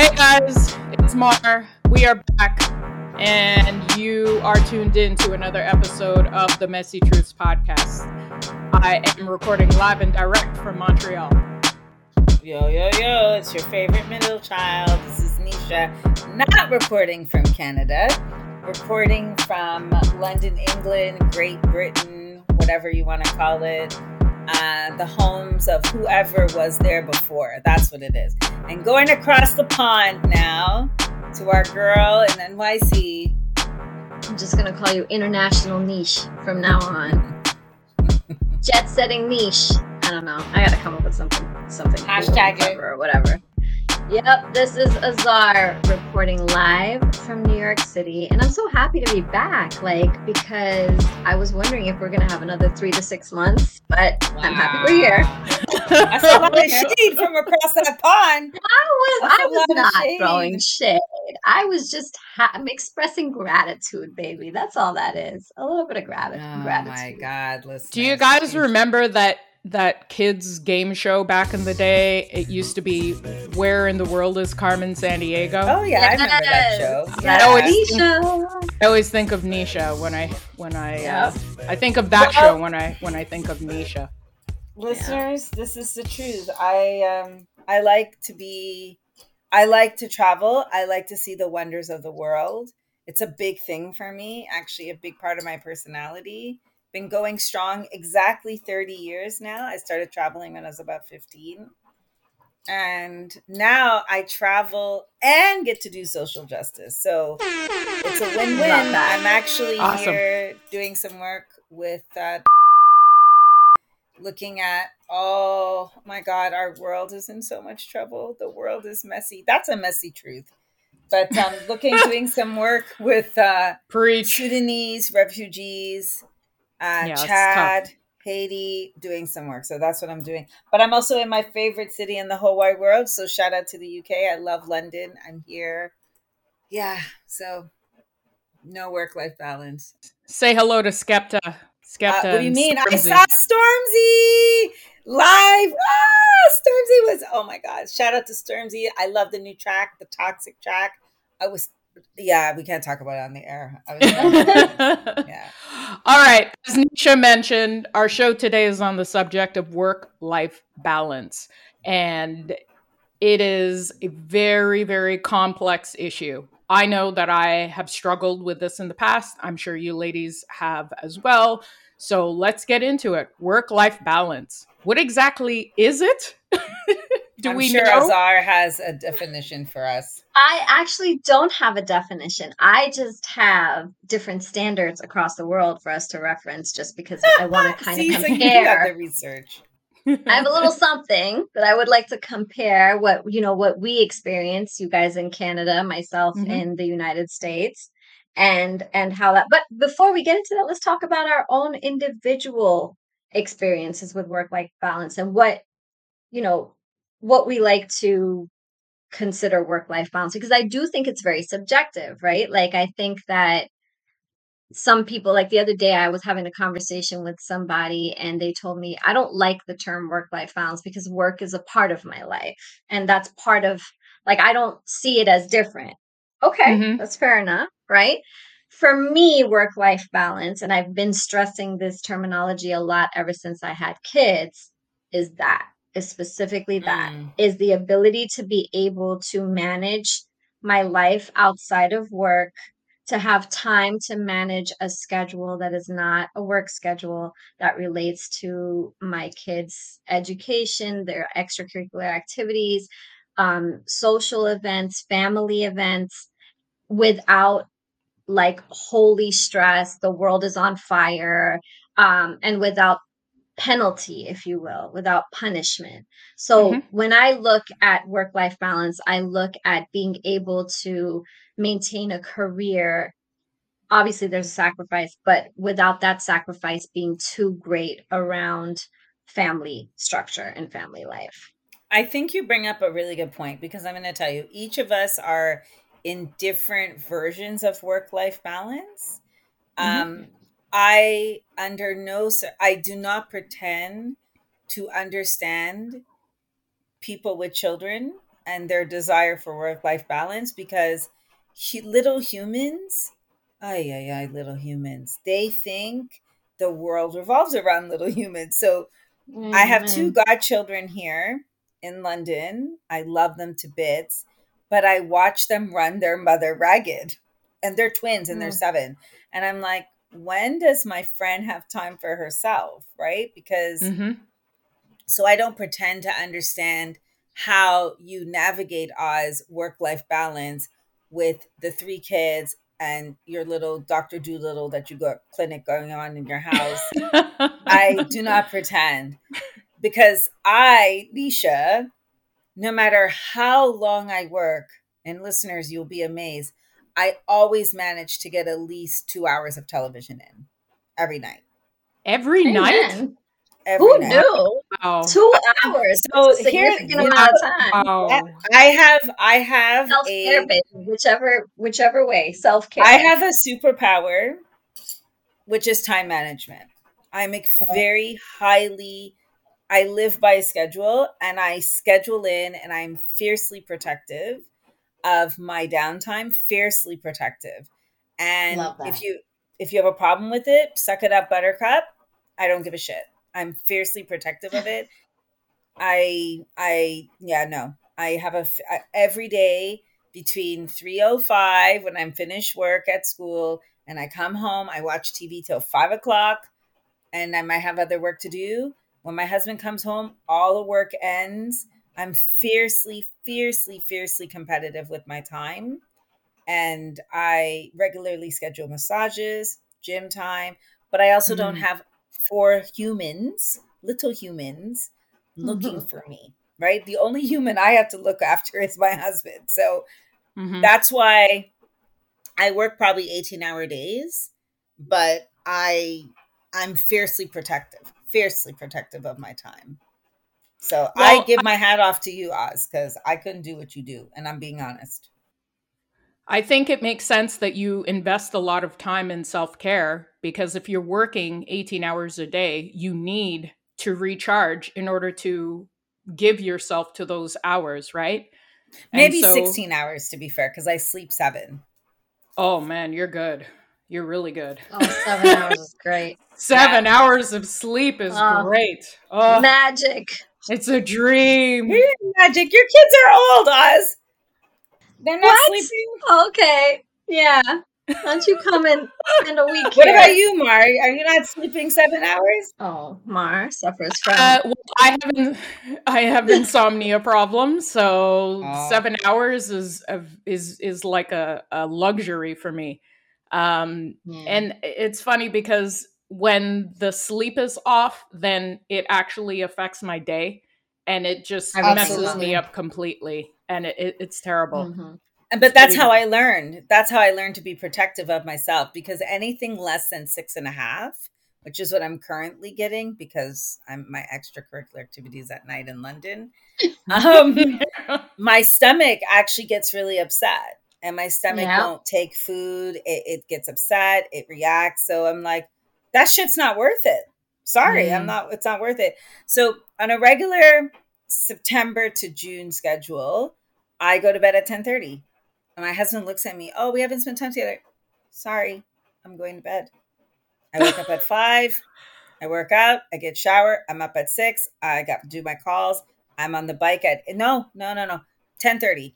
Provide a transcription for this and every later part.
Hey guys, it's Mar. We are back, and you are tuned in to another episode of the Messy Truths podcast. I am recording live and direct from Montreal. Yo, yo, yo, it's your favorite middle child. This is Nesha, not reporting from Canada, reporting from London, England, Great Britain, whatever you want to call it uh, the homes of whoever was there before. That's what it is. And going across the pond now to our girl in NYC. I'm just gonna call you International Niche from now on. Jet setting niche. I don't know. I gotta come up with something, something. Hashtag cool or whatever. Yep, this is Azar reporting live from New York City. And I'm so happy to be back, like, because I was wondering if we're going to have another three to six months, but wow. I'm happy we're here. I saw a lot of shade from across that pond. I was, I was not throwing shade. I was just ha- I'm expressing gratitude, baby. That's all that is. A little bit of oh gratitude. Oh gratitude. my God, listen. Do you guys remember that that kids game show back in the day. It used to be Where in the World is Carmen Sandiego? Oh yeah, yes. I remember that show. Yes. I, always think, I always think of Nesha when I when I uh, I think of that well, show when I when I think of Nesha. Listeners, yeah. this is the truth. I um I like to be I like to travel. I like to see the wonders of the world. It's a big thing for me, actually a big part of my personality been going strong exactly 30 years now. I started traveling when I was about 15. And now I travel and get to do social justice. So it's a win win. I'm actually awesome. here doing some work with uh, looking at, oh my God, our world is in so much trouble. The world is messy. That's a messy truth but um, looking doing some work with uh, Sudanese refugees uh, yeah, Chad, Haiti, doing some work. So that's what I'm doing. But I'm also in my favorite city in the whole wide world. So shout out to the UK. I love London. I'm here. Yeah. So no work life balance. Say hello to Skepta. Skepta. Uh, what do you mean? Stormzy. I saw Stormzy live. Ah, Stormzy was, oh my God. Shout out to Stormzy. I love the new track, the Toxic track. I was yeah, we can't talk about it on the air. Was, yeah. All right. As Nesha mentioned, our show today is on the subject of work life balance. And it is a very, very complex issue. I know that I have struggled with this in the past. I'm sure you ladies have as well. So let's get into it. Work life balance. What exactly is it? Do I'm we sure know? Azar has a definition for us. I actually don't have a definition. I just have different standards across the world for us to reference just because I want to kind See, of compare. So the research. I have a little something that I would like to compare what you know what we experience, you guys in Canada, myself mm-hmm. in the United States, and and how that. But before we get into that, let's talk about our own individual experiences with work life balance and what you know what we like to consider work life balance because I do think it's very subjective, right? Like I think that some people like the other day I was having a conversation with somebody and they told me I don't like the term work life balance because work is a part of my life and that's part of like I don't see it as different. Okay, mm-hmm. that's fair enough, right? For me, work life balance, and I've been stressing this terminology a lot ever since I had kids, is that is specifically that mm. is the ability to be able to manage my life outside of work to have time to manage a schedule that is not a work schedule that relates to my kids education their extracurricular activities um, social events family events without like holy stress the world is on fire um, and without penalty, if you will, without punishment. So mm-hmm. when I look at work life balance, I look at being able to maintain a career. Obviously, there's a sacrifice, but without that sacrifice being too great around family structure and family life. I think you bring up a really good point because I'm going to tell you, each of us are in different versions of work life balance. Mm-hmm. Um, I under no I do not pretend to understand people with children and their desire for work life balance because he, little humans, ay, ay, ay, little humans, they think the world revolves around little humans. So mm-hmm. I have two godchildren here in London. I love them to bits, but I watch them run their mother ragged. And they're twins and mm. they're seven. And I'm like, when does my friend have time for herself? Right? Because mm-hmm. so I don't pretend to understand how you navigate Oz work life balance with the three kids and your little Dr. Dolittle that you got clinic going on in your house. I do not pretend because I, Nesha, no matter how long I work, and listeners, you'll be amazed, I always manage to get at least two hours of television in every night. Every Amen. night? Every Who night. knew? Wow. Two hours. So significant here, amount of time. Wow. I have I have self care, whichever whichever way self care. I have a superpower, which is time management. I'm a very highly I live by a schedule and I schedule in and I'm fiercely protective of my downtime, fiercely protective. And if you if you have a problem with it, suck it up buttercup. I don't give a shit. I'm fiercely protective of it. I I yeah, no. I have a every day between 305 when I'm finished work at school and I come home, I watch TV till five o'clock and I might have other work to do when my husband comes home, all the work ends. I'm fiercely, fiercely, fiercely competitive with my time. And I regularly schedule massages, gym time, but I also mm don't have four humans, little humans, looking mm-hmm. for me, right? The only human I have to look after is my husband. So mm-hmm. that's why I work probably 18 hour days, but I I'm fiercely protective fiercely protective of my time. So well, I give my hat off to you, Oz, because I couldn't do what you do. And I'm being honest. I think it makes sense that you invest a lot of time in self care because if you're working 18 hours a day, you need to recharge in order to give yourself to those hours, right? Maybe so, 16 hours to be fair, because I sleep seven. Oh man, you're good. You're really good. Oh, seven hours is great. Seven yeah. hours of sleep is oh, great. Oh, magic. It's a dream. Magic. Your kids are old, Oz. They're not what? sleeping. Okay. Yeah. Why don't you come and spend a week What about you, Mar? Are you not sleeping seven hours? Oh, Mar suffers from. Uh, well, I have I have insomnia problems, so oh. seven hours is is is like a, a luxury for me. Um, mm. And it's funny because when the sleep is off, then it actually affects my day and it just Absolutely. messes me up completely. And it, it, it's terrible. Mm-hmm. But that's how I learned. That's how I learned to be protective of myself because anything less than six and a half, which is what I'm currently getting because I'm my extracurricular activities at night in London. Um, my stomach actually gets really upset and my stomach yeah. won't take food. It, it, gets upset. It reacts. So I'm like, that shit's not worth it. Sorry, mm. I'm not. It's not worth it. So on a regular September to June schedule, I go to bed at 10:30, and my husband looks at me. Oh, we haven't spent time together. Sorry, I'm going to bed. I wake up at five. I work out. I get shower. I'm up at six. I got to do my calls. I'm on the bike at no, no, no, no, 10:30.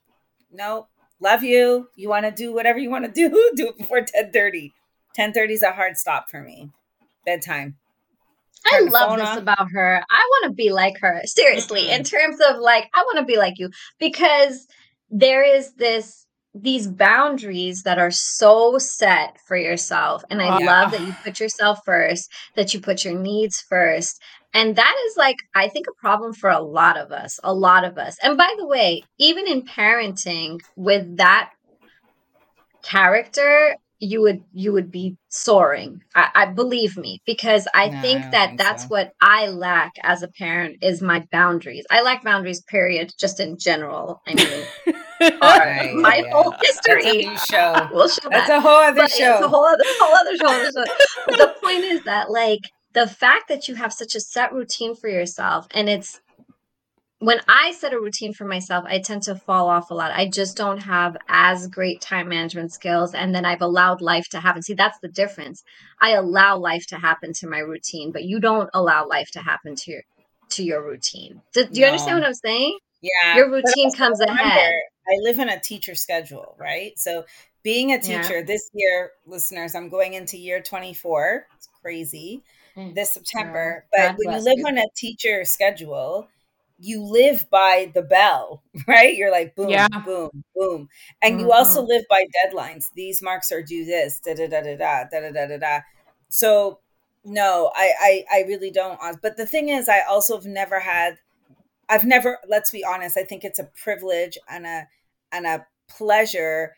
No, love you. You want to do whatever you want to do, do it before 10 30. 10 30 is a hard stop for me. Bedtime. I love this about her. I want to be like her. Seriously, mm-hmm. in terms of like, I want to be like you because there is this these boundaries that are so set for yourself. And I yeah. love that you put yourself first, that you put your needs first, and that is like, I think, a problem for a lot of us, a lot of us. And by the way, even in parenting with that character, you would you would be soaring i, I believe me because i no, think I that think that's so. what i lack as a parent is my boundaries i lack boundaries period just in general i mean right, my yeah. whole history show we'll show that's that. a whole other but show it's a whole other whole other show but the point is that like the fact that you have such a set routine for yourself and it's when I set a routine for myself, I tend to fall off a lot. I just don't have as great time management skills. And then I've allowed life to happen. See, that's the difference. I allow life to happen to my routine, but you don't allow life to happen to your to your routine. Do, do you no. understand what I'm saying? Yeah. Your routine comes remember, ahead. I live in a teacher schedule, right? So being a teacher yeah. this year, listeners, I'm going into year 24. It's crazy. Mm. This September. Yeah. But God when you live you. on a teacher schedule, you live by the bell, right? You're like boom, yeah. boom, boom. And mm-hmm. you also mm-hmm. live by deadlines. These marks are due this, da da da da da da da da da. So no, I, I I really don't. But the thing is, I also have never had. I've never. Let's be honest. I think it's a privilege and a and a pleasure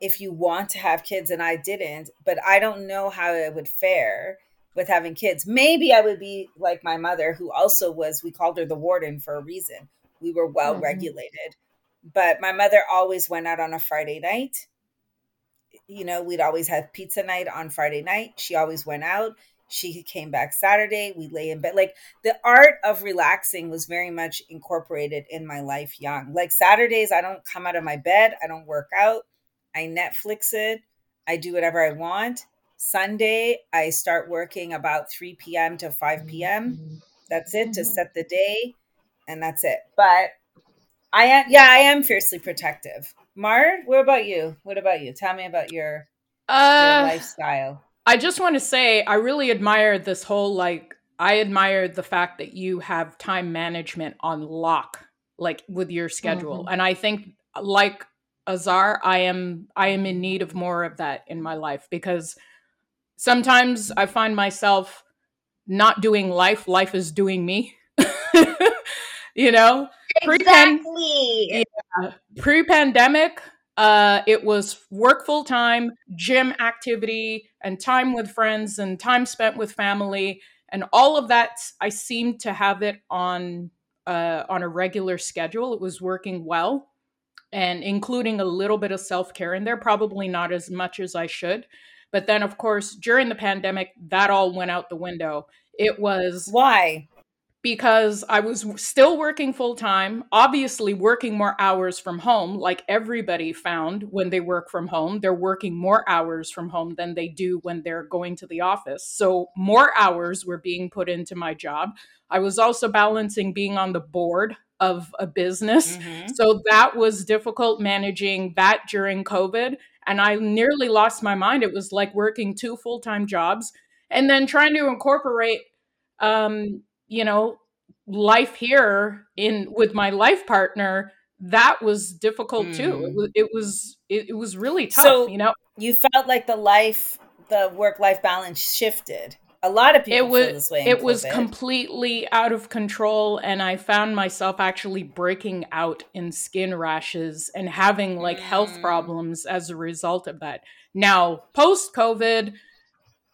if you want to have kids, and I didn't. But I don't know how it would fare with having kids. Maybe I would be like my mother, who also was, we called her the warden for a reason. We were well mm-hmm. regulated. But my mother always went out on a Friday night. You know, we'd always have pizza night on Friday night. She always went out. She came back Saturday. We lay in bed. Like the art of relaxing was very much incorporated in my life young. Like Saturdays, I don't come out of my bed. I don't work out. I Netflix it. I do whatever I want. Sunday, I start working about 3 p.m. to 5 p.m. Mm-hmm. That's it to mm-hmm. set the day, and that's it. But I am, yeah, I am fiercely protective. Mard, what about you? What about you? Tell me about your, uh, your lifestyle. I just want to say, I really admire this whole like, I admire the fact that you have time management on lock, like with your schedule. Mm-hmm. And I think, like Azar, I am, I am in need of more of that in my life because sometimes I find myself not doing life, life is doing me. you know? Exactly. Yeah. Pre-pandemic, uh, it was work full time, gym activity, and time with friends and time spent with family, and all of that. I seemed to have it on uh, on a regular schedule. It was working well, and including a little bit of self care in there. Probably not as much as I should, but then, of course, during the pandemic, that all went out the window. It was why? Because I was still working full time, obviously working more hours from home, like everybody found when they work from home. They're working more hours from home than they do when they're going to the office. So, more hours were being put into my job. I was also balancing being on the board of a business. Mm-hmm. So that was difficult managing that during COVID and I nearly lost my mind. It was like working two full time jobs and then trying to incorporate, um, you know, life here in with my life partner. That was difficult mm. too. It mm. was, it was it, it was really tough. So you know, you felt like the life, the work life balance shifted a lot of people it was it was completely out of control and i found myself actually breaking out in skin rashes and having like mm. health problems as a result of that. Now post covid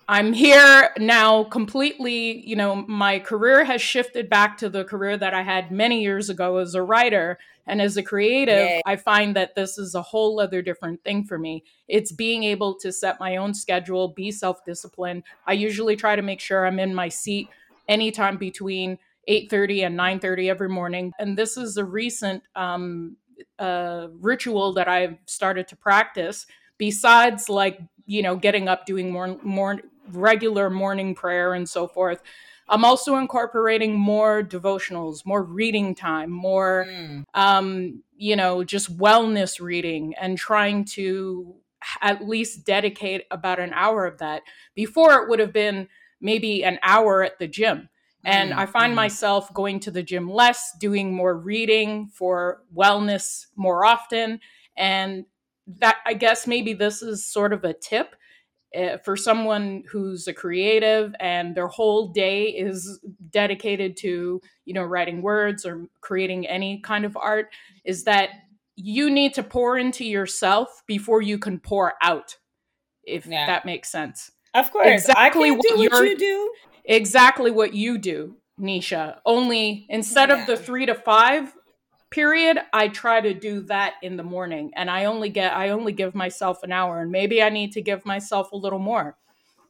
i'm here now completely you know my career has shifted back to the career that i had many years ago as a writer and as a creative, yeah. I find that this is a whole other different thing for me. It's being able to set my own schedule, be self disciplined. I usually try to make sure I'm in my seat anytime between 8.30 and 9.30 every morning and this is a recent um, uh, ritual that i've started to practice besides like you know getting up doing more more regular morning prayer and so forth I'm also incorporating more devotionals, more reading time, more, mm. um, you know, just wellness reading and trying to at least dedicate about an hour of that. Before it would have been maybe an hour at the gym. And mm, I find mm. myself going to the gym less, doing more reading for wellness more often. And that, I guess, maybe this is sort of a tip uh, for someone who's a creative and their whole day is dedicated to you know writing words or creating any kind of art is that you need to pour into yourself before you can pour out if yeah. that makes sense of course exactly what, what you do exactly what you do Nesha only instead yeah. of the three to five period i try to do that in the morning and i only get i only give myself an hour and maybe i need to give myself a little more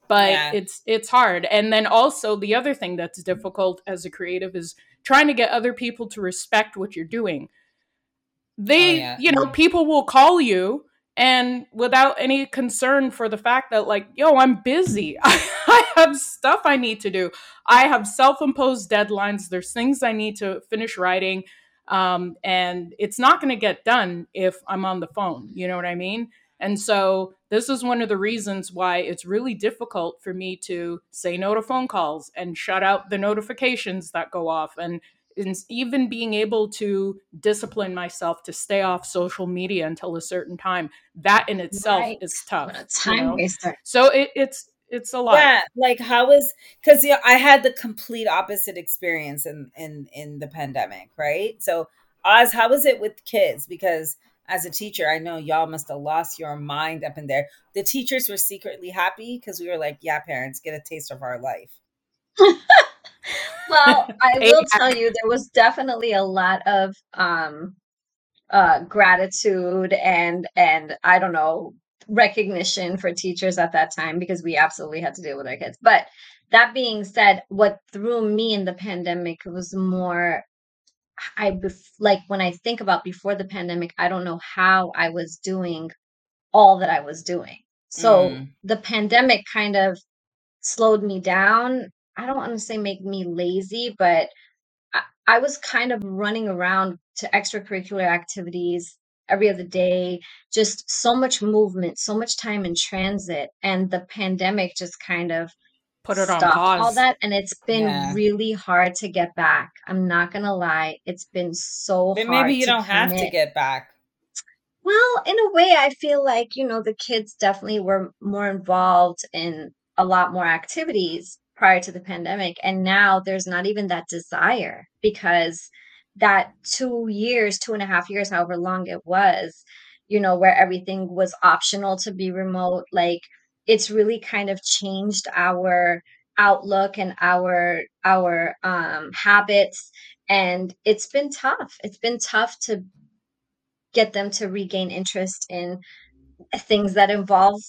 but yeah. it's it's hard. And then also the other thing that's difficult as a creative is trying to get other people to respect what you're doing. They oh, yeah. you know mm-hmm. people will call you and without any concern for the fact that like yo i'm busy. I have stuff i need to do. I have self-imposed deadlines. There's things i need to finish writing um, and it's not going to get done if i'm on the phone you know what i mean and so this is one of the reasons why it's really difficult for me to say no to phone calls and shut out the notifications that go off and even being able to discipline myself to stay off social media until a certain time that in itself right. is tough time you know? waster so it, it's it's a lot yeah like how was because you know, i had the complete opposite experience in in in the pandemic right so oz how was it with kids because as a teacher, I know y'all must have lost your mind up in there. The teachers were secretly happy because we were like, yeah, parents, get a taste of our life. well, I will tell you, there was definitely a lot of um, uh, gratitude and and I don't know recognition for teachers at that time because we absolutely had to deal with our kids. But that being said, what threw me in the pandemic was more I bef- like when I think about before the pandemic, I don't know how I was doing all that I was doing. So mm. the pandemic kind of slowed me down. I don't want to say make me lazy, but I, I was kind of running around to extracurricular activities every other day, just so much movement, so much time in transit. And the pandemic just kind of put it on pause. All that, and it's been yeah. really hard to get back. I'm not gonna lie, it's been so. But maybe you don't have to get back. Well, in a way, I feel like you know the kids definitely were more involved in a lot more activities prior to the pandemic, and now there's not even that desire because that two years, two and a half years, however long it was, you know, where everything was optional to be remote, like it's really kind of changed our outlook and our our um, habits. And it's been tough. It's been tough to get them to regain interest in things that involve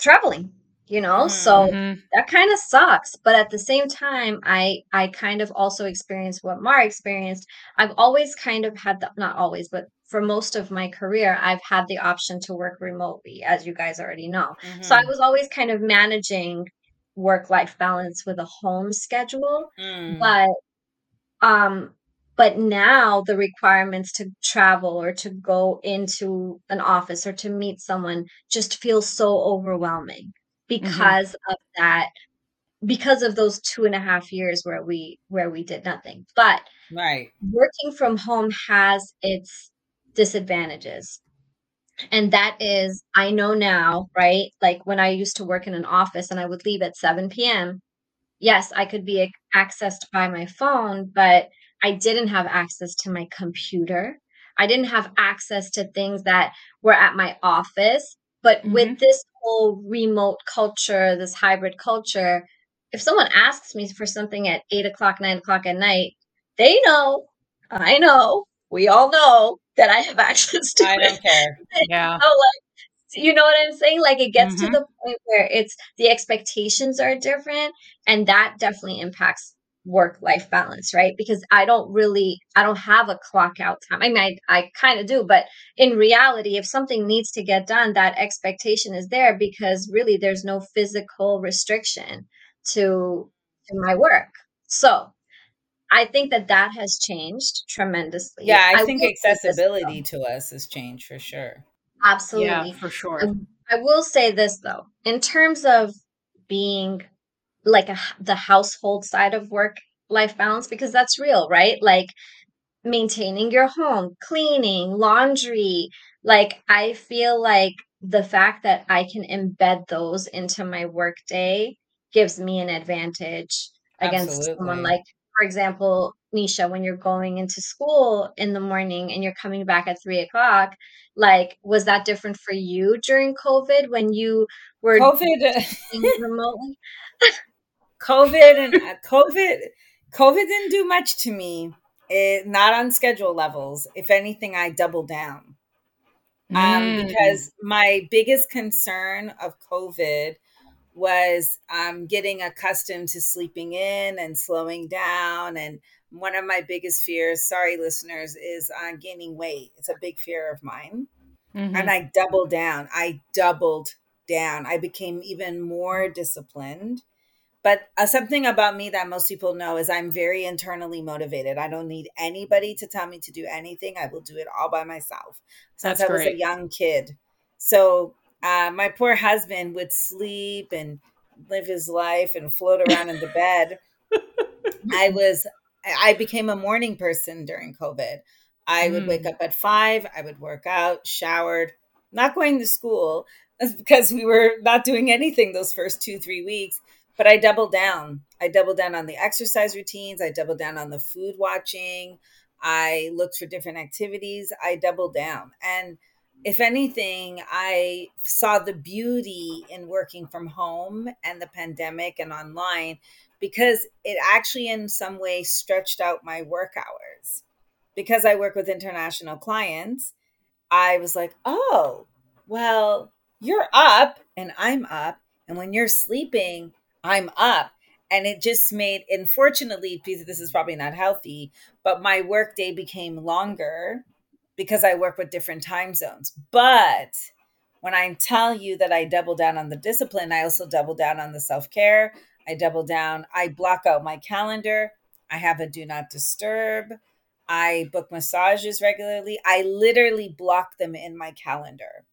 traveling you know mm-hmm. so that kind of sucks but at the same time i i kind of also experienced what mar experienced i've always kind of had the not always but for most of my career, I've had the option to work remotely, as you guys already know. Mm-hmm. So I mm-hmm. was always kind of managing work life balance with a home schedule. Mm. But um but now the requirements to travel or to go into an office or to meet someone just feels so overwhelming. Because mm-hmm. of that because of those two and a half years where we where we did nothing but right working from home has its disadvantages. And that is, I know now, right? Like when I used to work in an office and I would leave at 7 p.m., yes, I could be accessed by my phone, but I didn't have access to my computer. I didn't have access to things that were at my office. But mm-hmm. with this whole remote culture, this hybrid culture, if someone asks me for something at eight o'clock, nine o'clock at night, they know, I know, we all know that I have access to. I it. don't care. Yeah. So like, you know what I'm saying? Like it gets mm-hmm. to the point where it's the expectations are different, and that definitely impacts work life balance, right? Because I don't really, I don't have a clock out time. I mean, I, I kind of do, but in reality, if something needs to get done, that expectation is there because really there's no physical restriction to to my work. So I think that that has changed tremendously. Yeah, I, I think accessibility to us has changed for sure. Absolutely. Yeah, for sure. I, I will say this though, in terms of being like a, the household side of work life balance, because that's real, right? Like maintaining your home, cleaning, laundry. Like I feel like the fact that I can embed those into my work day gives me an advantage against Absolutely. someone like for example, Nesha, when you're going into school in the morning and you're coming back at three o'clock, like was that different for you during COVID when you were COVID remotely? COVID and uh, COVID, COVID didn't do much to me. It, not on schedule levels. If anything, I doubled down. Um, mm. because my biggest concern of COVID was um, getting accustomed to sleeping in and slowing down. And one of my biggest fears, sorry, listeners, is uh, gaining weight. It's a big fear of mine. Mm-hmm. And I doubled down. I doubled down. I became even more disciplined. But uh, something about me that most people know is I'm very internally motivated. I don't need anybody to tell me to do anything. I will do it all by myself since That's I was great. a young kid. So uh, my poor husband would sleep and live his life and float around in the bed. I was, I became a morning person during COVID. I would mm. wake up at five, I would work out, showered, not going to school because we were not doing anything those first two, three weeks. But I doubled down. I doubled down on the exercise routines. I doubled down on the food watching. I looked for different activities. I doubled down. And if anything, I saw the beauty in working from home and the pandemic and online because it actually, in some way, stretched out my work hours. Because I work with international clients, I was like, oh, well, you're up and I'm up. And when you're sleeping, I'm up. And it just made, unfortunately, this is probably not healthy, but my workday became longer because I work with different time zones. But when I tell you that I double down on the discipline, I also double down on the self care. I double down. I block out my calendar. I have a do not disturb. I book massages regularly. I literally block them in my calendar.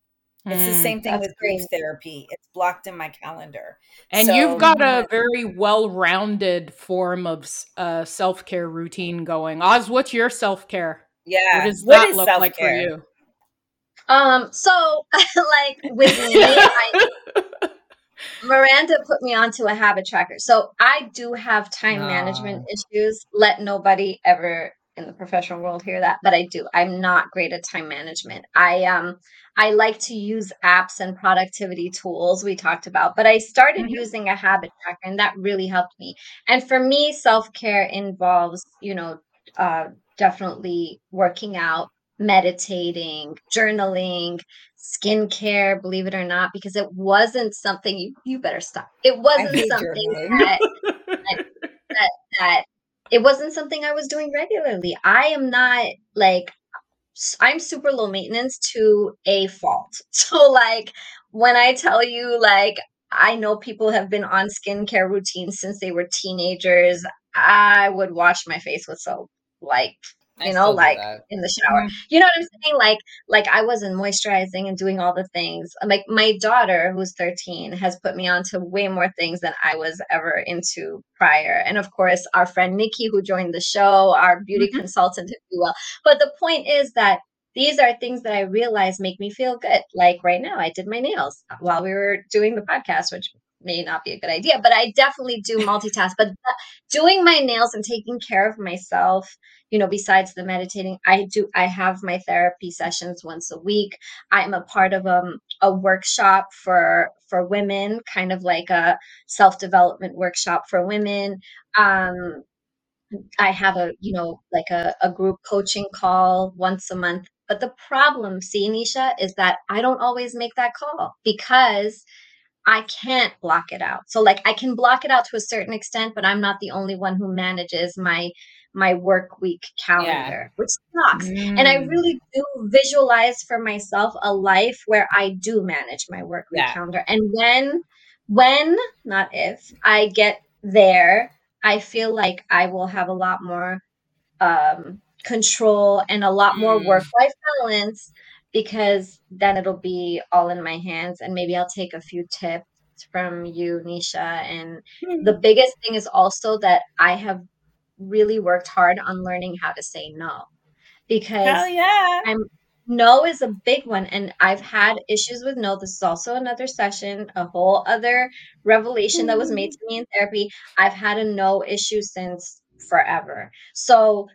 It's the mm, same thing with grief therapy. It's blocked in my calendar. And so, you've got a very well-rounded form of uh, self-care routine going. Oz, what's your self-care? Yeah. What does what that look self-care? like for you? Um, so like with me, I, Miranda put me onto a habit tracker. So I do have time management issues. Let nobody ever in the professional world hear that, but I do. I'm not great at time management. I um I like to use apps and productivity tools we talked about, but I started mm-hmm. using a habit tracker and that really helped me. And for me, self-care involves, you know, uh definitely working out, meditating, journaling, skincare, believe it or not, because it wasn't something you, you better stop. It wasn't something that, that, that, that it wasn't something I was doing regularly. I am not like I'm super low maintenance to a fault. So like when I tell you like I know people have been on skincare routines since they were teenagers. I would wash my face with soap like you I know like in the shower mm-hmm. you know what i'm saying like like i wasn't moisturizing and doing all the things like my daughter who's 13 has put me on to way more things than i was ever into prior and of course our friend nikki who joined the show our beauty mm-hmm. consultant if you will but the point is that these are things that I realize make me feel good. Like right now, I did my nails while we were doing the podcast, which may not be a good idea, but I definitely do multitask. But doing my nails and taking care of myself, you know, besides the meditating, I do, I have my therapy sessions once a week. I'm a part of um, a workshop for, for women, kind of like a self development workshop for women. Um, I have a, you know, like a, a group coaching call once a month. But the problem, see, Nesha, is that I don't always make that call because I can't block it out. So like I can block it out to a certain extent, but I'm not the only one who manages my my work week calendar, yeah. which sucks. Mm. And I mm. really do visualize for myself a life where I do manage my work week yeah. calendar. And when when, not if, I get there, I feel like I will have a lot more um control and a lot more mm. work life balance because then it'll be all in my hands and maybe I'll take a few tips from you, Nesha. And mm-hmm. the biggest thing is also that I have really worked hard on learning how to say no because Hell yeah. I'm no is a big one and I've had issues with no. This is also another session, a whole other revelation mm-hmm. that was made mm-hmm. to me in therapy. I've had a no issue since forever. So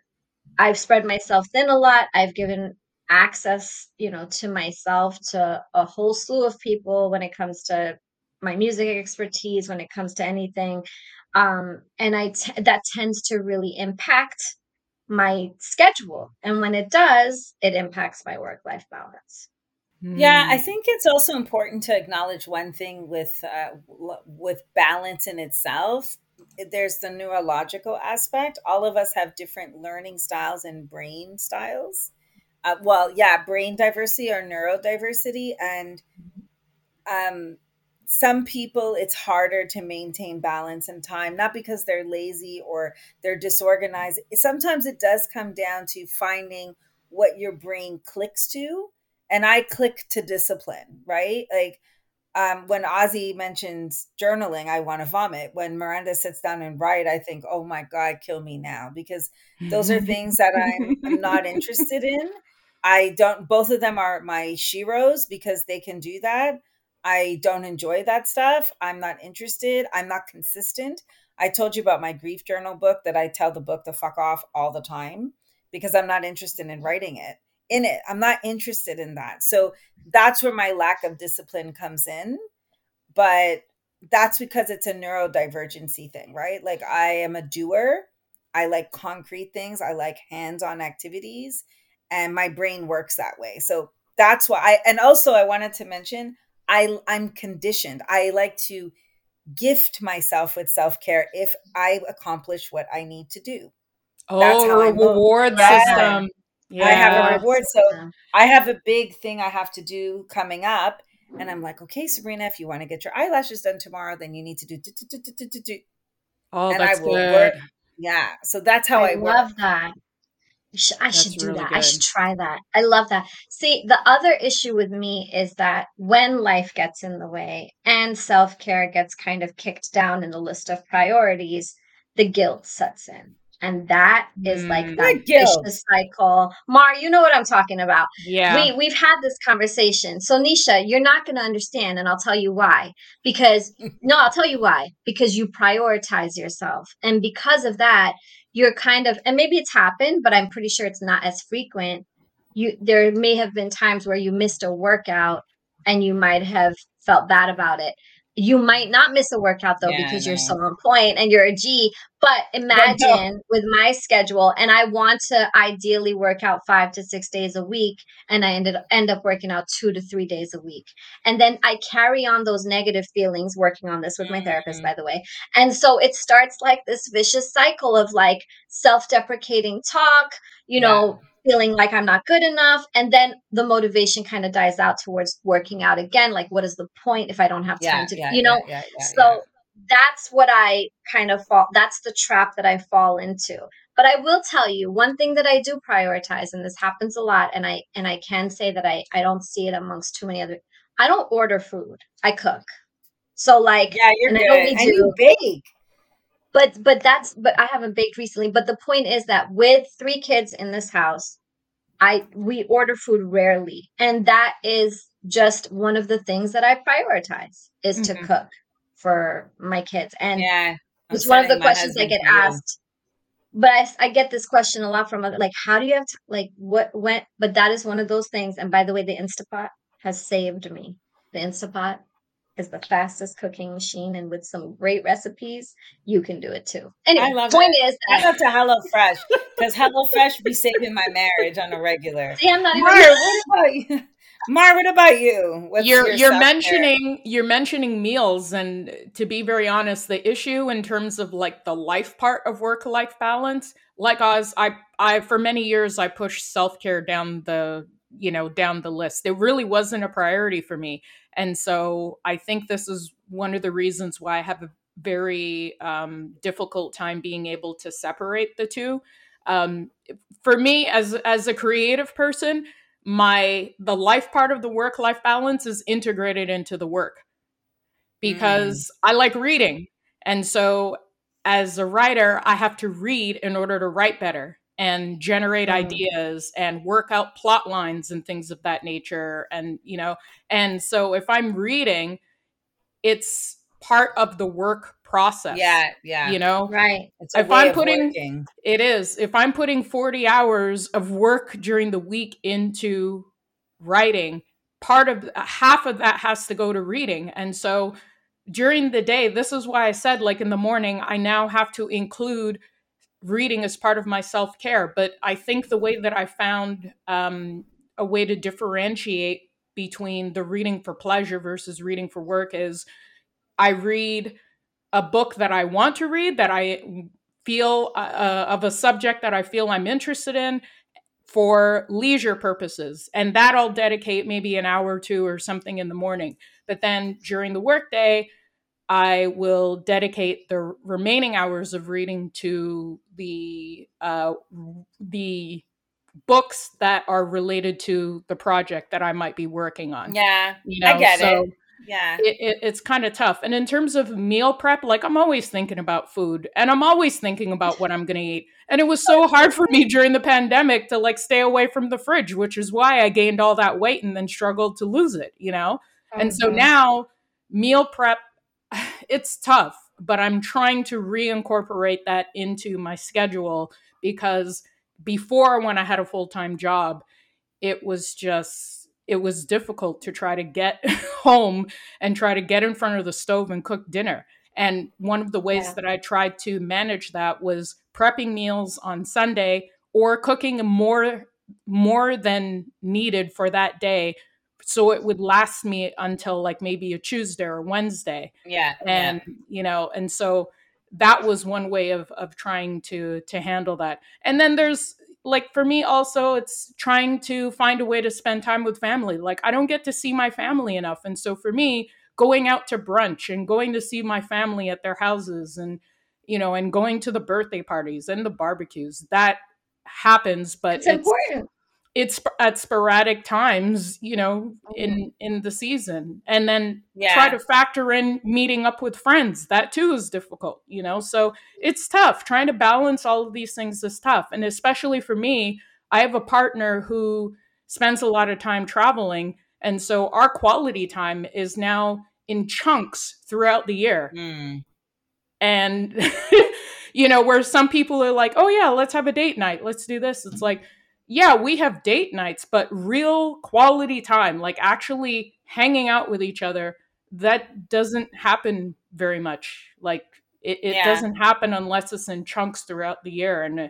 I've spread myself thin a lot. I've given access, you know, to myself to a whole slew of people when it comes to my music expertise, when it comes to anything. Um, and I t- that tends to really impact my schedule. And when it does, it impacts my work life balance. Yeah, I hmm. think it's also important to acknowledge one thing with uh, with balance in itself. There's the neurological aspect. All of us have different learning styles and brain styles. Uh, well, yeah, brain diversity or neurodiversity, and um, some people it's harder to maintain balance and time, not because they're lazy or they're disorganized. Sometimes it does come down to finding what your brain clicks to and I click to discipline, right? Like um, when Ozzy mentions journaling, I want to vomit. When Miranda sits down and write, I think, oh my God, kill me now, because those are things that I'm, I'm not interested in. I don't, both of them are my sheroes because they can do that. I don't enjoy that stuff. I'm not interested. I'm not consistent. I told you about my grief journal book that I tell the book to fuck off all the time because I'm not interested in mm-hmm. writing it in it. I'm not interested in that. So that's where my lack of discipline comes in. But that's because it's a neurodivergency thing, right? Like I am a doer. I like concrete things. I like hands-on activities and my brain works that way. So that's why I and also I wanted to mention I I'm conditioned. I like to gift myself with self-care if I accomplish what I need to do. Oh, that's how reward system. Yeah. I have a reward. So. I have a big thing I have to do coming up. And I'm like, okay, Sabrina, if you want to get your eyelashes done tomorrow, then you need to do. do, do, do, do, do. Oh, and that's I will good. Work. Yeah. So that's how I, I love that. I should do really that. Good. I should try that. I love that. See, the other issue with me is that when life gets in the way and self care gets kind of kicked down in the list of priorities, the guilt sets in. And that is like mm. that vicious cycle. Mar, you know what I'm talking about. Yeah. We we've had this conversation. So Nesha, you're not gonna understand, and I'll tell you why. Because no, I'll tell you why. Because you prioritize yourself. And because of that, you're kind of and maybe it's happened, but I'm pretty sure it's not as frequent. You there may have been times where you missed a workout and you might have felt bad about it you might not miss a workout though yeah, because you're so on point and you're a G. But imagine with my schedule, and I want to ideally work out five to six days a week, and I ended up end up working out two to three days a week, and then I carry on those negative feelings. Working on this with my mm-hmm. therapist, by the way, and so it starts like this vicious cycle of like self-deprecating talk, you yeah. know feeling like I'm not good enough. And then the motivation kind of dies out towards working out again. Like, what is the point if I don't have time yeah, to, yeah, you know? Yeah, so that's what I kind of fall, that's the trap that I fall into. But I will tell you one thing that I do prioritize, and this happens a lot, and I and I can say that I I don't see it amongst too many other. I don't order food. I cook. So like, yeah, you're good. I, do, you bake but but that's but i haven't baked recently but the point is that with three kids in this house i we order food rarely. And that is just one of the things that i prioritize is mm-hmm. to cook for my kids. And yeah. It's one of the questions i get asked. But I, I get this question a lot from other like how do you have to, like what went? but that is one of those things and by the way the instapot has saved me. The instapot is the fastest cooking machine, and with some great recipes, you can do it too. Anyway, I love point that. is that I love to HelloFresh because HelloFresh be saving my marriage on a regular. See, I'm not Mar, even. what about you? Mar, what about you? What's you're you're mentioning you're mentioning meals, and to be very honest, the issue in terms of like the life part of work life balance, like Oz, I I for many years I pushed self care down the you know down the list. It really wasn't a priority for me and so I think this is one of the reasons why I have a very um, difficult time being able to separate the two. Um, for me, as as a creative person, my the life part of the work life balance is integrated into the work because mm. I like reading, and so as a writer, I have to read in order to write better and generate mm. ideas and work out plot lines and things of that nature and you know and so if i'm reading it's part of the work process yeah yeah. you know? Right. If i'm putting working. it is. If i'm putting 40 hours of work during the week into writing part of half of that has to go to reading. And so during the day this is why i said like in the morning i now have to include reading as part of my self care. But I think the way that I found um, a way to differentiate between the reading for pleasure versus reading for work is I read a book that I want to read that I feel uh, uh, of a subject that I feel I'm interested in for leisure purposes and that I'll dedicate maybe an hour or two or something in the morning but then during the workday I will dedicate the remaining hours of reading to the uh, the books that are related to the project that I might be working on. Yeah, you know, I get so it. Yeah, it, it, it's kind of tough. And in terms of meal prep, like I'm always thinking about food, and I'm always thinking about what I'm going to eat. And it was so hard for me during the pandemic to like stay away from the fridge, which is why I gained all that weight and then struggled to lose it. You know, and so mm-hmm. now meal prep, it's tough, but I'm trying to reincorporate that into my schedule because before when I had a full time job, it was just it was difficult to try to get home and try to get in front of the stove and cook dinner. And one of the ways yeah. that I tried to manage that was prepping meals on Sunday or cooking more more than needed for that day so it would last me until like maybe a Tuesday or Wednesday. Yeah. And yeah. you know, and so that was one way of of trying to to handle that and then there's like for me also it's trying to find a way to spend time with family like i don't get to see my family enough and so for me going out to brunch and going to see my family at their houses and you know and going to the birthday parties and the barbecues that happens but it's, it's important it's at sporadic times you know in mm-hmm. in the season and then yeah. try to factor in meeting up with friends that too is difficult you know so it's tough trying to balance all of these things is tough and especially for me i have a partner who spends a lot of time traveling and so our quality time is now in chunks throughout the year mm. and you know where some people are like oh yeah let's have a date night let's do this it's like yeah, we have date nights, but real quality time, like actually hanging out with each other, that doesn't happen very much. Like it, it yeah. doesn't happen unless it's in chunks throughout the year. And uh,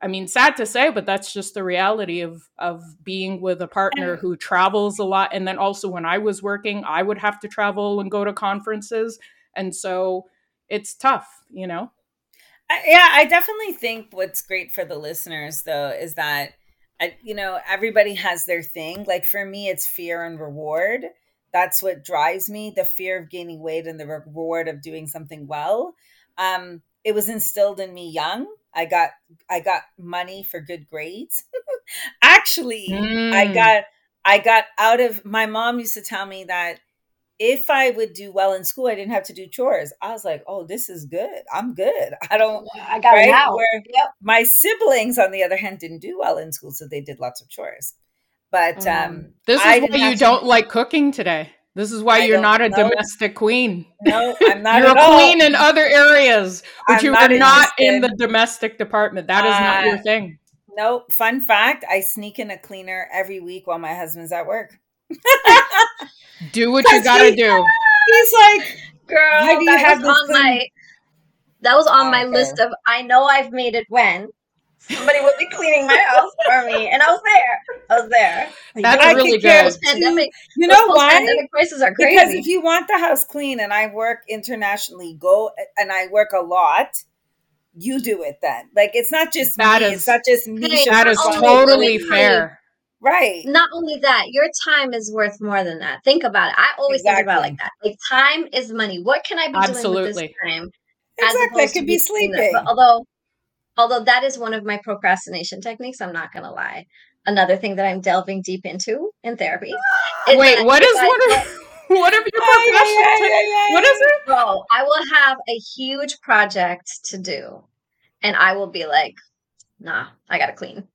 I mean, sad to say, but that's just the reality of of being with a partner who travels a lot. And then also when I was working, I would have to travel and go to conferences. And so it's tough, you know? Yeah, I definitely think what's great for the listeners though is that I, you know, everybody has their thing. Like for me, it's fear and reward. That's what drives me the fear of gaining weight and the reward of doing something well. Um, it was instilled in me young. I got I got money for good grades. Actually, mm. I got I got out of my mom used to tell me that if I would do well in school, I didn't have to do chores. I was like, oh, this is good. I'm good. I don't, I got right? it out. Where yep. my siblings, on the other hand, didn't do well in school, so they did lots of chores. But mm. um, this is I why you don't to... like cooking today. This is why I you're not a know. domestic queen. No, I'm not. you're a all. queen in other areas, but I'm you are not in the domestic department. That is uh, not your uh, thing. No, Fun fact: I sneak in a cleaner every week while my husband's at work. do what you gotta he, do. He's like, girl, how do you have on thing? my that was on oh, my okay. list of I know I've made it when somebody would be cleaning my house for me, and I was there. I was there. That's I really good. Pandemic, you know why? Pandemic prices are crazy. Because if you want the house clean, and I work internationally, go and I work a lot. You do it then. Like it's not just that me. Is, it's not just me. That is totally fair. Right. Not only that, your time is worth more than that. Think about it. I always exactly. think about like that. Like time is money. What can I be Absolutely. doing with this time? Exactly. I could be sleeping. But although although that is one of my procrastination techniques, I'm not gonna lie. Another thing that I'm delving deep into in therapy. Wait, what is one of what of your oh, yeah, yeah, yeah, What is it? So I will have a huge project to do, and I will be like, "Nah, I gotta clean."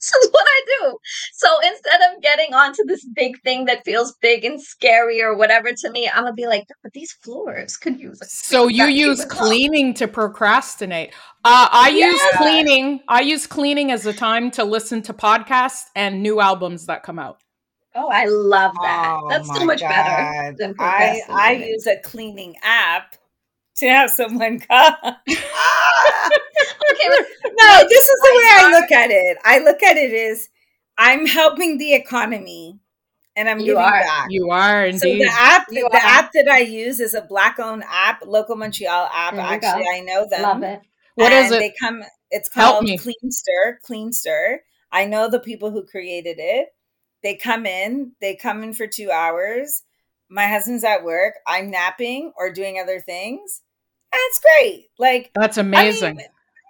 this is what I do. So instead of getting onto this big thing that feels big and scary or whatever to me, I'm gonna be like, but these floors could use. So you use cleaning to procrastinate. Uh, I yeah. use cleaning. I use cleaning as a time to listen to podcasts and new albums that come out. Oh, I love that. Oh, That's so much God. better than I I use a cleaning app to have someone come. okay, no, this is the way I look at it. I look at it as I'm helping the economy and I'm You giving are. back. You are So indeed. the app, You the are. app that I use is a black-owned app, local Montreal app. Actually, go. I know them. Love it. what is and it? They come. It's called me. Cleanster. Cleanster. I know the people who created it. They come in. They come in for two hours. My husband's at work. I'm napping or doing other things. And it's great. Like That's I amazing. mean,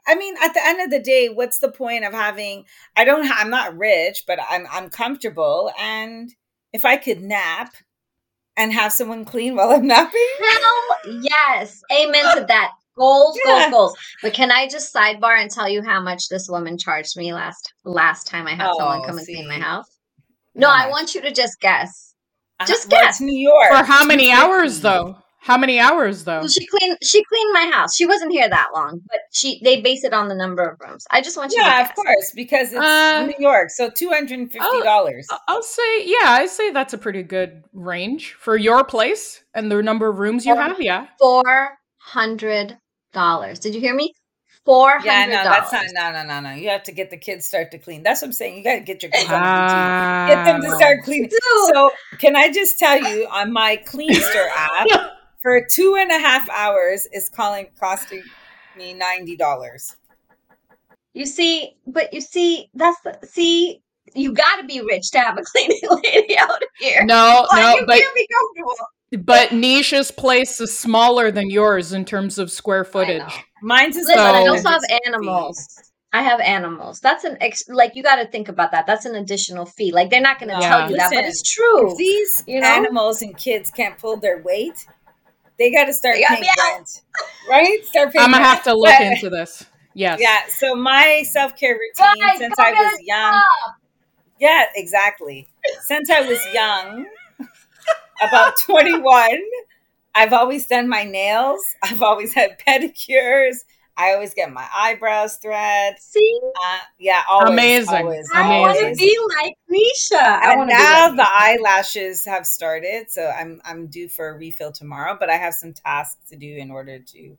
I mean, at the end of the day, what's the point of having? I don't. Ha- I'm not rich, but I'm I'm comfortable. And if I could nap and have someone clean while I'm napping, Hell yes. Amen to that. Goals, Yeah. goals, goals. But can I just sidebar and tell you how much this woman charged me last last time I had someone Oh, come and clean my house? No, How I want you to just guess. Uh, Just well, guess. it's New York. For how many hours though? How many hours though? Well, she cleaned she cleaned my house. She wasn't here that long, but she they base it on the number of rooms. I just want you to Yeah, of course, because it's Uh, New York, so two hundred and fifty dollars. I- I'll say, yeah, I say that's a pretty good range for your place and the number of rooms you have. Yeah. Four hundred dollars. Did you hear me? Four hundred. Yeah, no, that's not. No, no, no, no. You have to get the kids start to clean. That's what I'm saying. You got to get your kids on the routine. Get them to Ah. start cleaning. Dude. So, can I just tell you on my Cleanster app for two and a half hours is calling costing me ninety dollars. You see, but you see, that's the see. You got to be rich to have a cleaning lady out here. No, Like, no, you but can't be comfortable. but Nesha's place is smaller than yours in terms of square footage. know. Mine's is Listen, I So- also have animals. I have animals. That's an ex- like you got to think about that. That's an additional fee. Like they're not going to No, tell you that, but it's true. If these You know? animals and kids can't pull their weight, they got to start They gotta paying rent, right? Start paying. I'm gonna rent. have to look But- into this. Yes. Yeah. So my self care routine Guys, since I was young. job. Yeah, exactly. Since I was young, about 21, I've always done my nails. I've always had pedicures. I always get my eyebrows thread. See, Uh, yeah, always, Amazing. always, I want to be like Nesha. I and want now be the like Nesha. eyelashes have started, so I'm I'm due for a refill tomorrow. But I have some tasks to do in order to,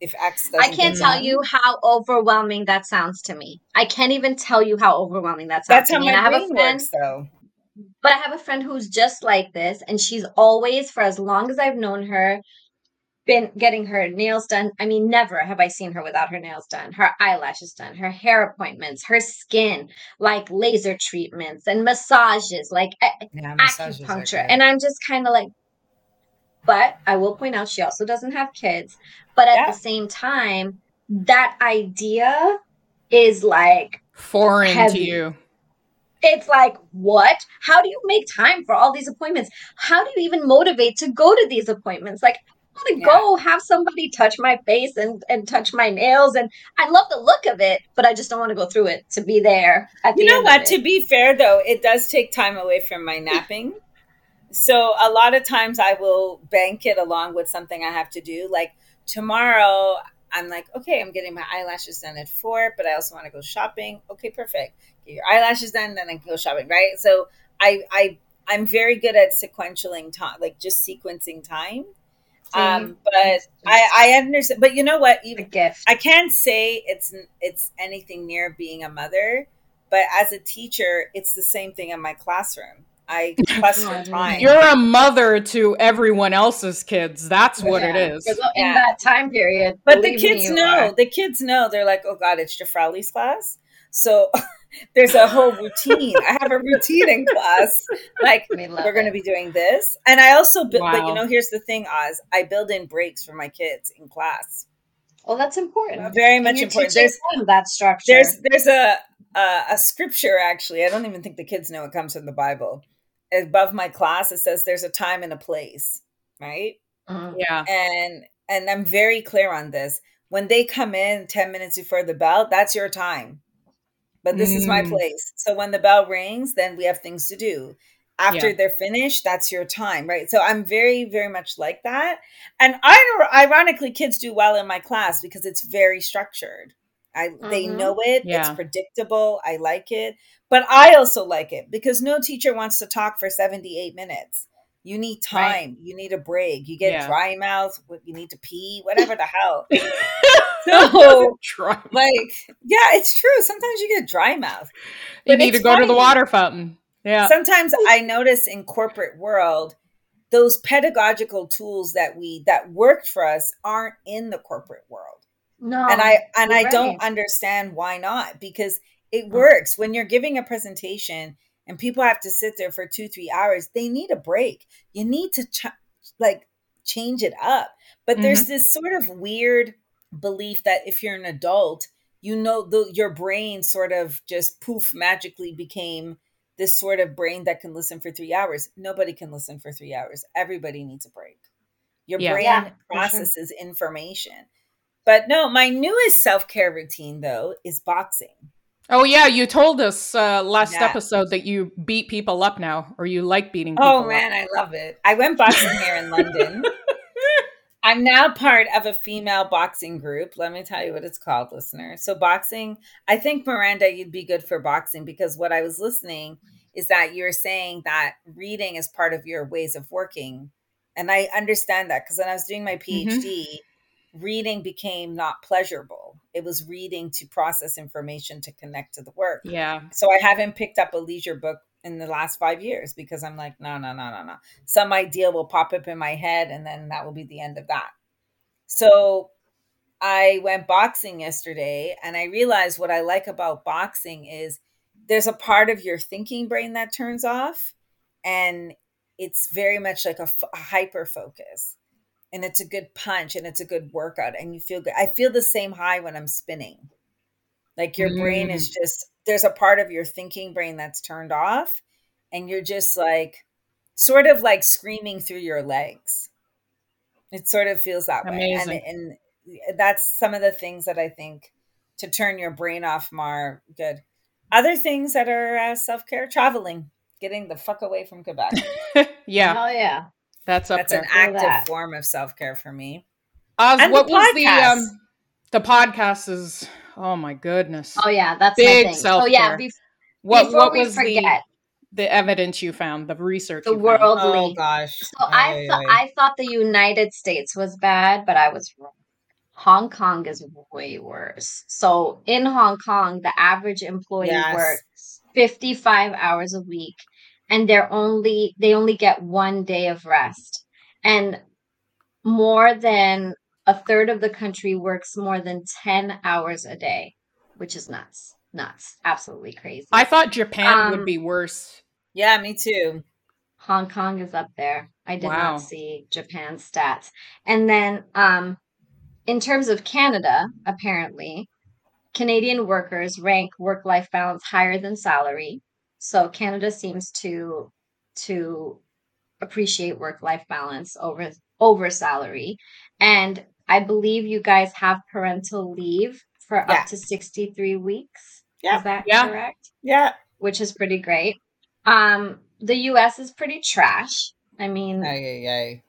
if X doesn't. I can't tell done- you how overwhelming that sounds to me. I can't even tell you how overwhelming that sounds That's to how me. my And I have a brain friend, works, though. but I have a friend who's just like this, and she's always, for as long as I've known her, been getting her nails done. I mean, never have I seen her without her nails done, her eyelashes done, her hair appointments, her skin, like laser treatments and massages, like eh, Yeah, massages acupuncture. And I'm just kind of like, but I will point out she also doesn't have kids. But at Yeah. the same time, that idea is like, Foreign Heavy. to you. it's like, what? How do you make time for all these appointments? How do you even motivate to go to these appointments? Like, want to Yeah. go have somebody touch my face and, and touch my nails. And I love the look of it, but I just don't want to go through it to be there at the You know what? To be fair, though, it does take time away from my napping. So a lot of times I will bank it along with something I have to do. Like tomorrow, I'm like, okay, I'm getting my eyelashes done at four, but I also want to go shopping. Okay, perfect. Get your eyelashes done, then I can go shopping, right? So I I I'm very good at sequentialing time, like just sequencing time. Um, but I I understand. But you know what? a Even gift. I can't say it's it's anything near being a mother, but as a teacher, it's the same thing in my classroom. I cluster time. You're a mother to everyone else's kids. That's what it Yeah. is. For the- in Yeah. that time period. but the believe me, kids know. are. The kids know. They're like, "Oh God, it's Jafrali's class." So there's a whole routine. I have a routine in class. Like We love we're going to be doing this, and I also build. But you know, here's the thing, Oz. I build in breaks for my kids in class. Well, that's important. Very And much important. There's that structure. there's there's a, a a scripture actually. I don't even think the kids know it comes from the Bible. Above my class, it says there's a time and a place, right? Mhm. Yeah. And and I'm very clear on this. When they come in ten minutes before the bell, that's your time. But this is my Mm. place. So when the bell rings, then we have things to do. After Yeah. they're finished, that's your time, right? So I'm very, very much like that. And I ironically, kids do well in my class because it's very structured. I they Mhm. know it. It's predictable. I like it. But I also like it because no teacher wants to talk for 78 minutes. You need Right. time. You need a break. You get Yeah. dry mouth. You need to pee. Whatever the hell. So, like, yeah, it's true. Sometimes you get dry mouth. You need to go to the water fountain. Yeah. Sometimes I notice in corporate world, those pedagogical tools that we that worked for us aren't in the corporate world. No. And I and I right. don't understand why not because it works when you're giving a presentation and people have to sit there for 2-3 hours, they need a break. You need to ch- like change it up. But mm-hmm. there's this sort of weird belief that if you're an adult, you know the, your brain sort of just poof magically became this sort of brain that can listen for three hours. Nobody can listen for three hours. Everybody needs a break. Your yeah. brain yeah, processes sure. information. But no, my newest self care routine though is boxing. Oh yeah, you told us uh, last yeah. episode that you beat people up now, or you like beating. People up. Oh man, up. I love it. I went boxing here in London. I'm now part of a female boxing group. Let me tell you what it's called, listener. So, boxing, I think, Miranda, you'd be good for boxing because what I was listening is that you're saying that reading is part of your ways of working. And I understand that because when I was doing my PhD, mm-hmm. Reading became not pleasurable. It was reading to process information to connect to the work. Yeah. So, I haven't picked up a leisure book in the last five years because I'm like, no, no, no, no, no. Some idea will pop up in my head and then that will be the end of that. So I went boxing yesterday and I realized what I like about boxing is there's a part of your thinking brain that turns off and it's very much like a, a hyper focus and it's a good punch and it's a good workout and you feel good. I feel the same high when I'm spinning. Like your mm. brain is mm. just there's a part of your thinking brain that's turned off and you're just like sort of like screaming through your legs. It sort of feels that Amazing. way. And, and that's some of the things that I think to turn your brain off more good. Other things that are uh, self care, traveling, getting the fuck away from Quebec. yeah. Oh yeah. That's up That's there. an active that. form of self care for me. Oz, and what the was the um the podcast is Oh my goodness. Oh yeah, that's big self. Oh yeah. Be- what before what was forget, the the evidence you found, the research, the worldly. Oh gosh. So I thought I thought the United States was bad, but I was wrong. Hong Kong is way worse. So in Hong Kong, the average employee yes. works 55 hours a week and they're only they only get one day of rest. And more than a third of the country works more than 10 hours a day, which is nuts. Nuts. Absolutely crazy. I thought Japan um, would be worse. Yeah, me too. Hong Kong is up there. I did wow. not see Japan's stats. And then um in terms of Canada, apparently, Canadian workers rank work-life balance higher than salary. So Canada seems to to appreciate work-life balance over over salary. And I believe you guys have parental leave for yeah. up to 63 weeks. Yeah. Is that yeah. correct? Yeah. Which is pretty great. Um, the US is pretty trash. I mean, aye, aye, aye.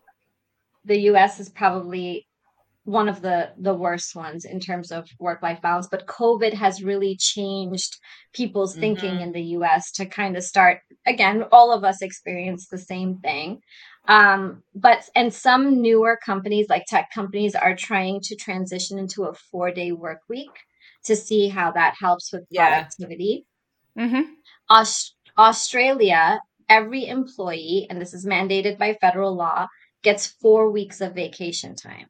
the US is probably one of the the worst ones in terms of work life balance but covid has really changed people's mm-hmm. thinking in the us to kind of start again all of us experience the same thing um, but and some newer companies like tech companies are trying to transition into a four day work week to see how that helps with productivity. Yeah. Mm-hmm. Aust- Australia, every employee, and this is mandated by federal law, gets four weeks of vacation time.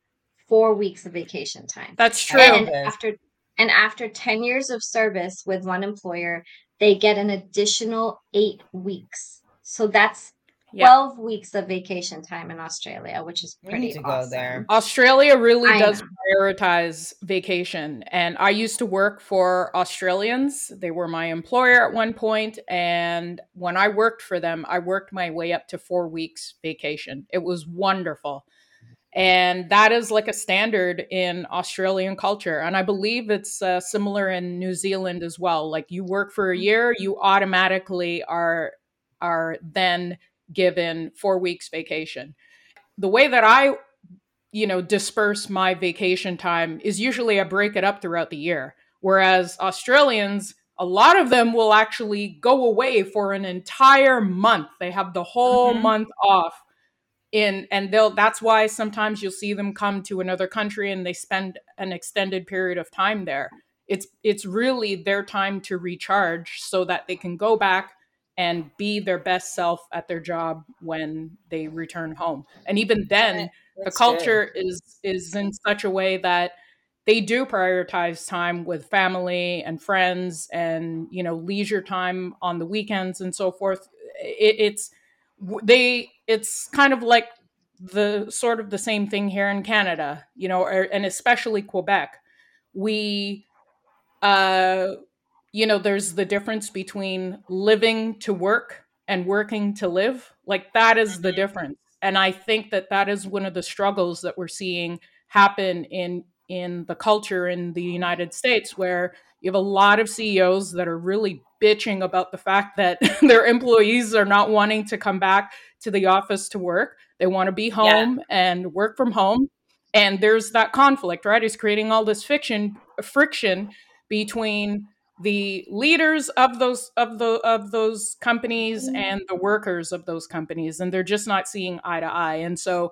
Four weeks of vacation time. That's true. And after and after 10 years of service with one employer, they get an additional eight weeks. So that's 12 yeah. weeks of vacation time in Australia, which is pretty we need to awesome. go there. Australia really I does know. prioritize vacation. And I used to work for Australians. They were my employer at one point, And when I worked for them, I worked my way up to four weeks vacation. It was wonderful. And that is like a standard in Australian culture. And I believe it's uh, similar in New Zealand as well. Like you work for a mm-hmm. year, you automatically are are then given four weeks vacation. The way that I, you know, disperse my vacation time is usually I break it up throughout the year. Whereas Australians, a lot of them will actually go away for an entire month. They have the whole mm-hmm. month off in and they'll that's why sometimes you'll see them come to another country and they spend an extended period of time there. It's it's really their time to recharge so that they can go back and be their best self at their job when they return home. And even then, the culture good. is is in such a way that they do prioritize time with family and friends and you know leisure time on the weekends and so forth it, it's they it's kind of like the sort of the same thing here in canada you know or, and especially quebec. We uh you know there's the difference between living to work and working to live. Like that is the mm-hmm. difference. And i think that that is one of the struggles that we're seeing happen in in the culture in the United States where you have a lot of CEOs that are really bitching about the fact that their employees are not wanting to come back to the office to work. They want to be home yeah. and work from home. And there's that conflict, right? It's creating all this fiction friction between the leaders of those of the of those companies mm-hmm. and the workers of those companies and they're just not seeing eye to eye and so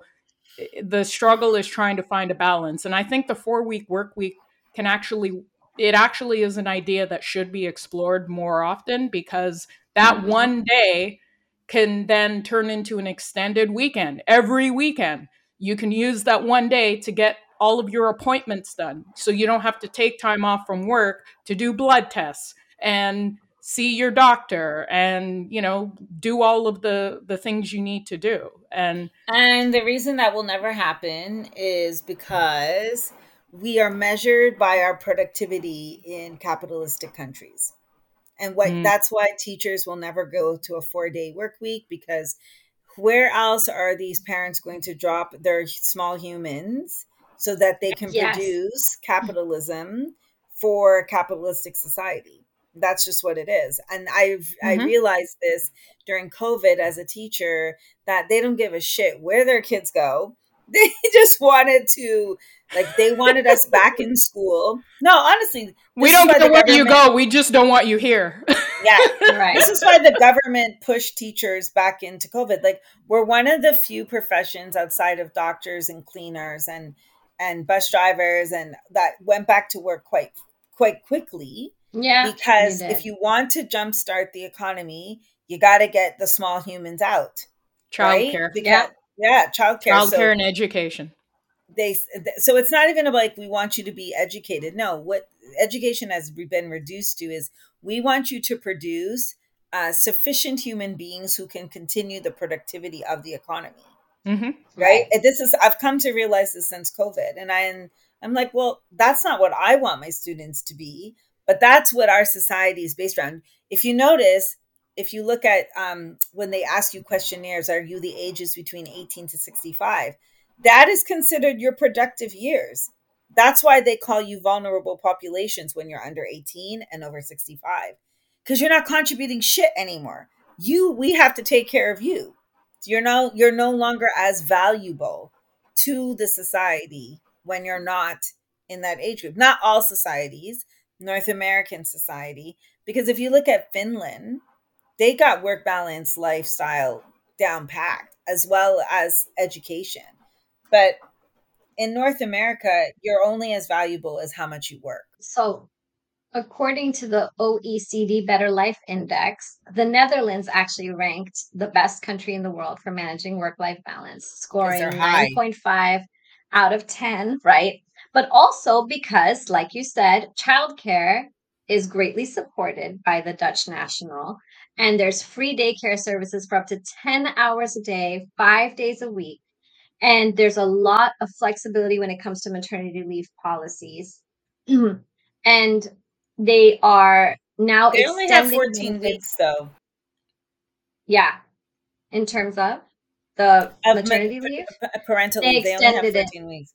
the struggle is trying to find a balance. And I think the four week work week can actually, it actually is an idea that should be explored more often because that mm-hmm. one day can then turn into an extended weekend. Every weekend, you can use that one day to get all of your appointments done. So you don't have to take time off from work to do blood tests and see your doctor and you know do all of the the things you need to do and and the reason that will never happen is because we are measured by our productivity in capitalistic countries and what mm. that's why teachers will never go to a 4 day work week because where else are these parents going to drop their small humans so that they can yes. produce capitalism for capitalistic society that's just what it is and i've mm-hmm. i realized this during covid as a teacher that they don't give a shit where their kids go they just wanted to like they wanted us back in school no honestly we don't care where you go we just don't want you here yeah right this is why the government pushed teachers back into covid like we're one of the few professions outside of doctors and cleaners and and bus drivers and that went back to work quite quite quickly yeah. Because if you want to jumpstart the economy, you got to get the small humans out. Childcare. Right? yeah. Yeah. Childcare. Childcare so and education. They so it's not even like we want you to be educated. No, what education has been reduced to is we want you to produce uh, sufficient human beings who can continue the productivity of the economy. Mm-hmm. Right. And this is I've come to realize this since COVID, and I I'm like, well, that's not what I want my students to be. But that's what our society is based around. If you notice, if you look at um, when they ask you questionnaires, are you the ages between 18 to 65? That is considered your productive years. That's why they call you vulnerable populations when you're under 18 and over 65, because you're not contributing shit anymore. You, we have to take care of you. You're no, you're no longer as valuable to the society when you're not in that age group. Not all societies, North American society. Because if you look at Finland, they got work balance lifestyle down packed as well as education. But in North America, you're only as valuable as how much you work. So, according to the OECD Better Life Index, the Netherlands actually ranked the best country in the world for managing work life balance, scoring 9.5 out of 10, right? but also because, like you said, childcare is greatly supported by the Dutch National. And there's free daycare services for up to 10 hours a day, five days a week. And there's a lot of flexibility when it comes to maternity leave policies. and they are now they only have 14 weeks though. Yeah. In terms of the of maternity ma- leave? Parental leave. They, they only have 14 it. weeks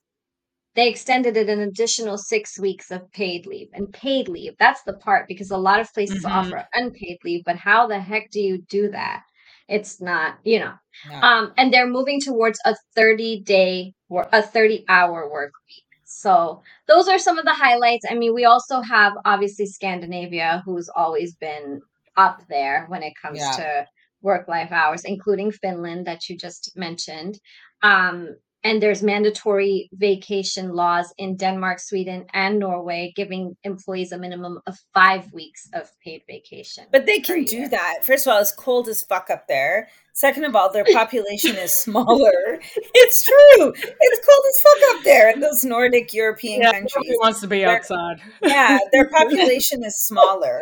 they extended it an additional six weeks of paid leave. And paid leave, that's the part because a lot of places mm-hmm. offer unpaid leave, but how the heck do you do that? It's not, you know. No. Um, and they're moving towards a 30 day or a 30 hour work week. So those are some of the highlights. I mean, we also have obviously Scandinavia, who's always been up there when it comes yeah. to work life hours, including Finland that you just mentioned. Um, and there's mandatory vacation laws in Denmark, Sweden, and Norway, giving employees a minimum of five weeks of paid vacation. But they can do that. First of all, it's cold as fuck up there. Second of all, their population is smaller. It's true. It's cold as fuck up there in those Nordic European yeah, countries. Who wants to be outside? yeah, their population is smaller,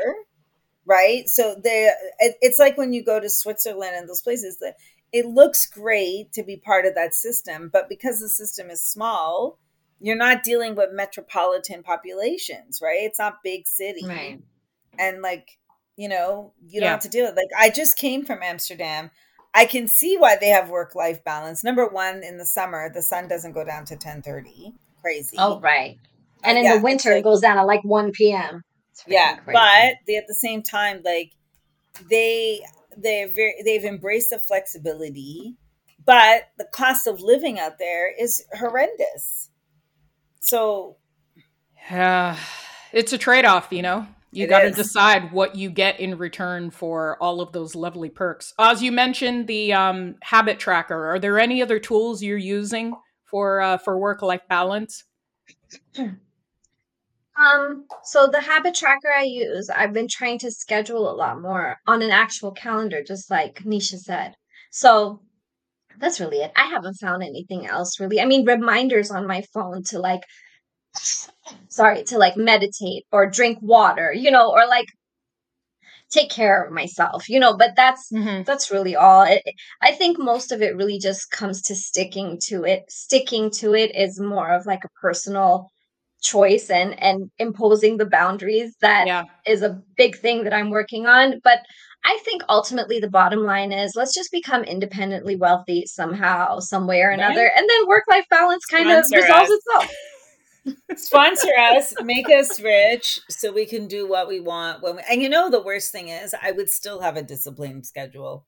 right? So they, it, it's like when you go to Switzerland and those places that it looks great to be part of that system, but because the system is small, you're not dealing with metropolitan populations, right? It's not big city. Right. And like, you know, you don't yeah. have to deal with like I just came from Amsterdam. I can see why they have work life balance. Number one, in the summer, the sun doesn't go down to ten thirty. Crazy. Oh, right. And in yeah, the winter, like, it goes down at like one p.m. Yeah, crazy. but they, at the same time, like they they're very they've embraced the flexibility, but the cost of living out there is horrendous. So, yeah, it's a trade off, you know. You got to decide what you get in return for all of those lovely perks. As you mentioned, the um, habit tracker. Are there any other tools you're using for uh, for work life balance? Um, so the habit tracker I use, I've been trying to schedule a lot more on an actual calendar, just like Nesha said. So that's really it. I haven't found anything else really. I mean, reminders on my phone to like, sorry, to like meditate or drink water, you know, or like take care of myself, you know, but that's, mm-hmm. that's really all. It, I think most of it really just comes to sticking to it. Sticking to it is more of like a personal choice and and imposing the boundaries that yeah. is a big thing that I'm working on but I think ultimately the bottom line is let's just become independently wealthy somehow some way or another and then work life balance kind Sponsor of resolves us. itself Sponsor us, make us rich so we can do what we want when we, and you know the worst thing is I would still have a disciplined schedule.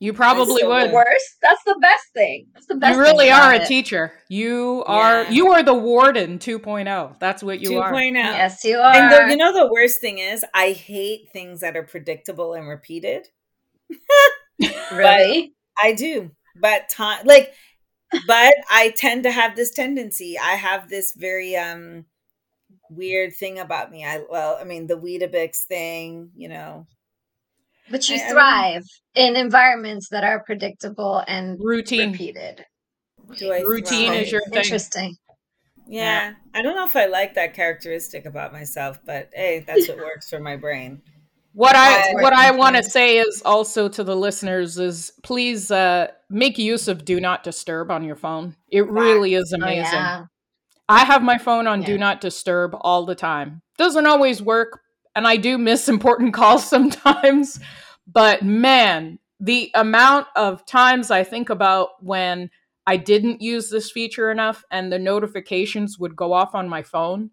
You probably would. worst. That's the best thing. That's the best. You really are a it. teacher. You are. Yeah. You are the warden 2.0. That's what you 2. are. 2.0. Yes, you are. And the, you know the worst thing is, I hate things that are predictable and repeated. really, I do. But time, like, but I tend to have this tendency. I have this very um weird thing about me. I well, I mean, the Weetabix thing. You know, but you I, thrive I mean, in environments that are predictable and routine repeated. Routine is your thing. Interesting. Yeah. yeah. I don't know if I like that characteristic about myself, but hey, that's what works for my brain. What I what I want to say is also to the listeners is please uh, make use of do not disturb on your phone. It really is amazing. Oh, yeah. I have my phone on yeah. do not disturb all the time. Doesn't always work, and I do miss important calls sometimes. But man, the amount of times I think about when I didn't use this feature enough and the notifications would go off on my phone.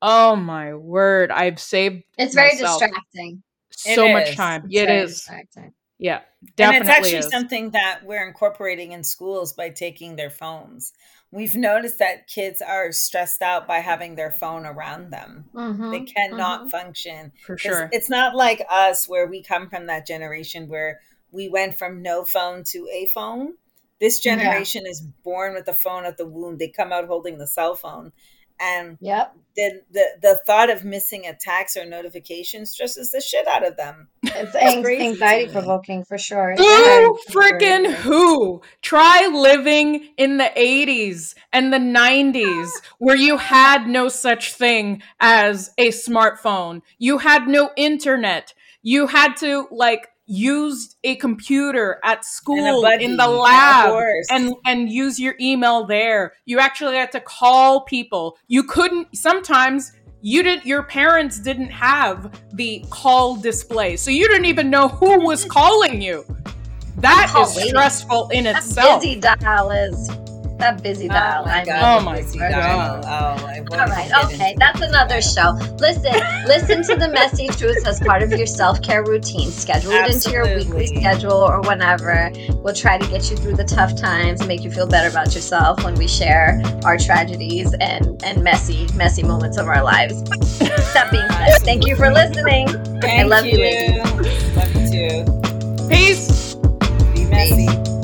Oh my word, I've saved It's very distracting. So it much time. It's it is. Distracting. Yeah, definitely. And it's actually is. something that we're incorporating in schools by taking their phones we've noticed that kids are stressed out by having their phone around them. Mm-hmm, they cannot mm-hmm. function. For sure. It's not like us where we come from that generation where we went from no phone to a phone. This generation yeah. is born with the phone at the womb. They come out holding the cell phone and yep. the, the the thought of missing a text or notification stresses the shit out of them. It's, anxiety provoking for sure. Who freaking who? Try living in the 80s and the 90s where you had no such thing as a smartphone. You had no internet. You had to like use a computer at school in the lab and and use your email there. You actually had to call people. You couldn't sometimes you didn't your parents didn't have the call display so you didn't even know who was calling you. That is stressful in that itself. busy dial is that busy oh dial. Oh my god. Oh my god. Oh, All right. Okay, that's another show. Listen, listen to the messy truths as part of your self care routine. Schedule it into your weekly schedule or whenever. We'll try to get you through the tough times, and make you feel better about yourself when we share our tragedies and and messy messy moments of our lives. that being said, thank you for listening. Thank I love you. you love you too. Peace. Be messy. Peace.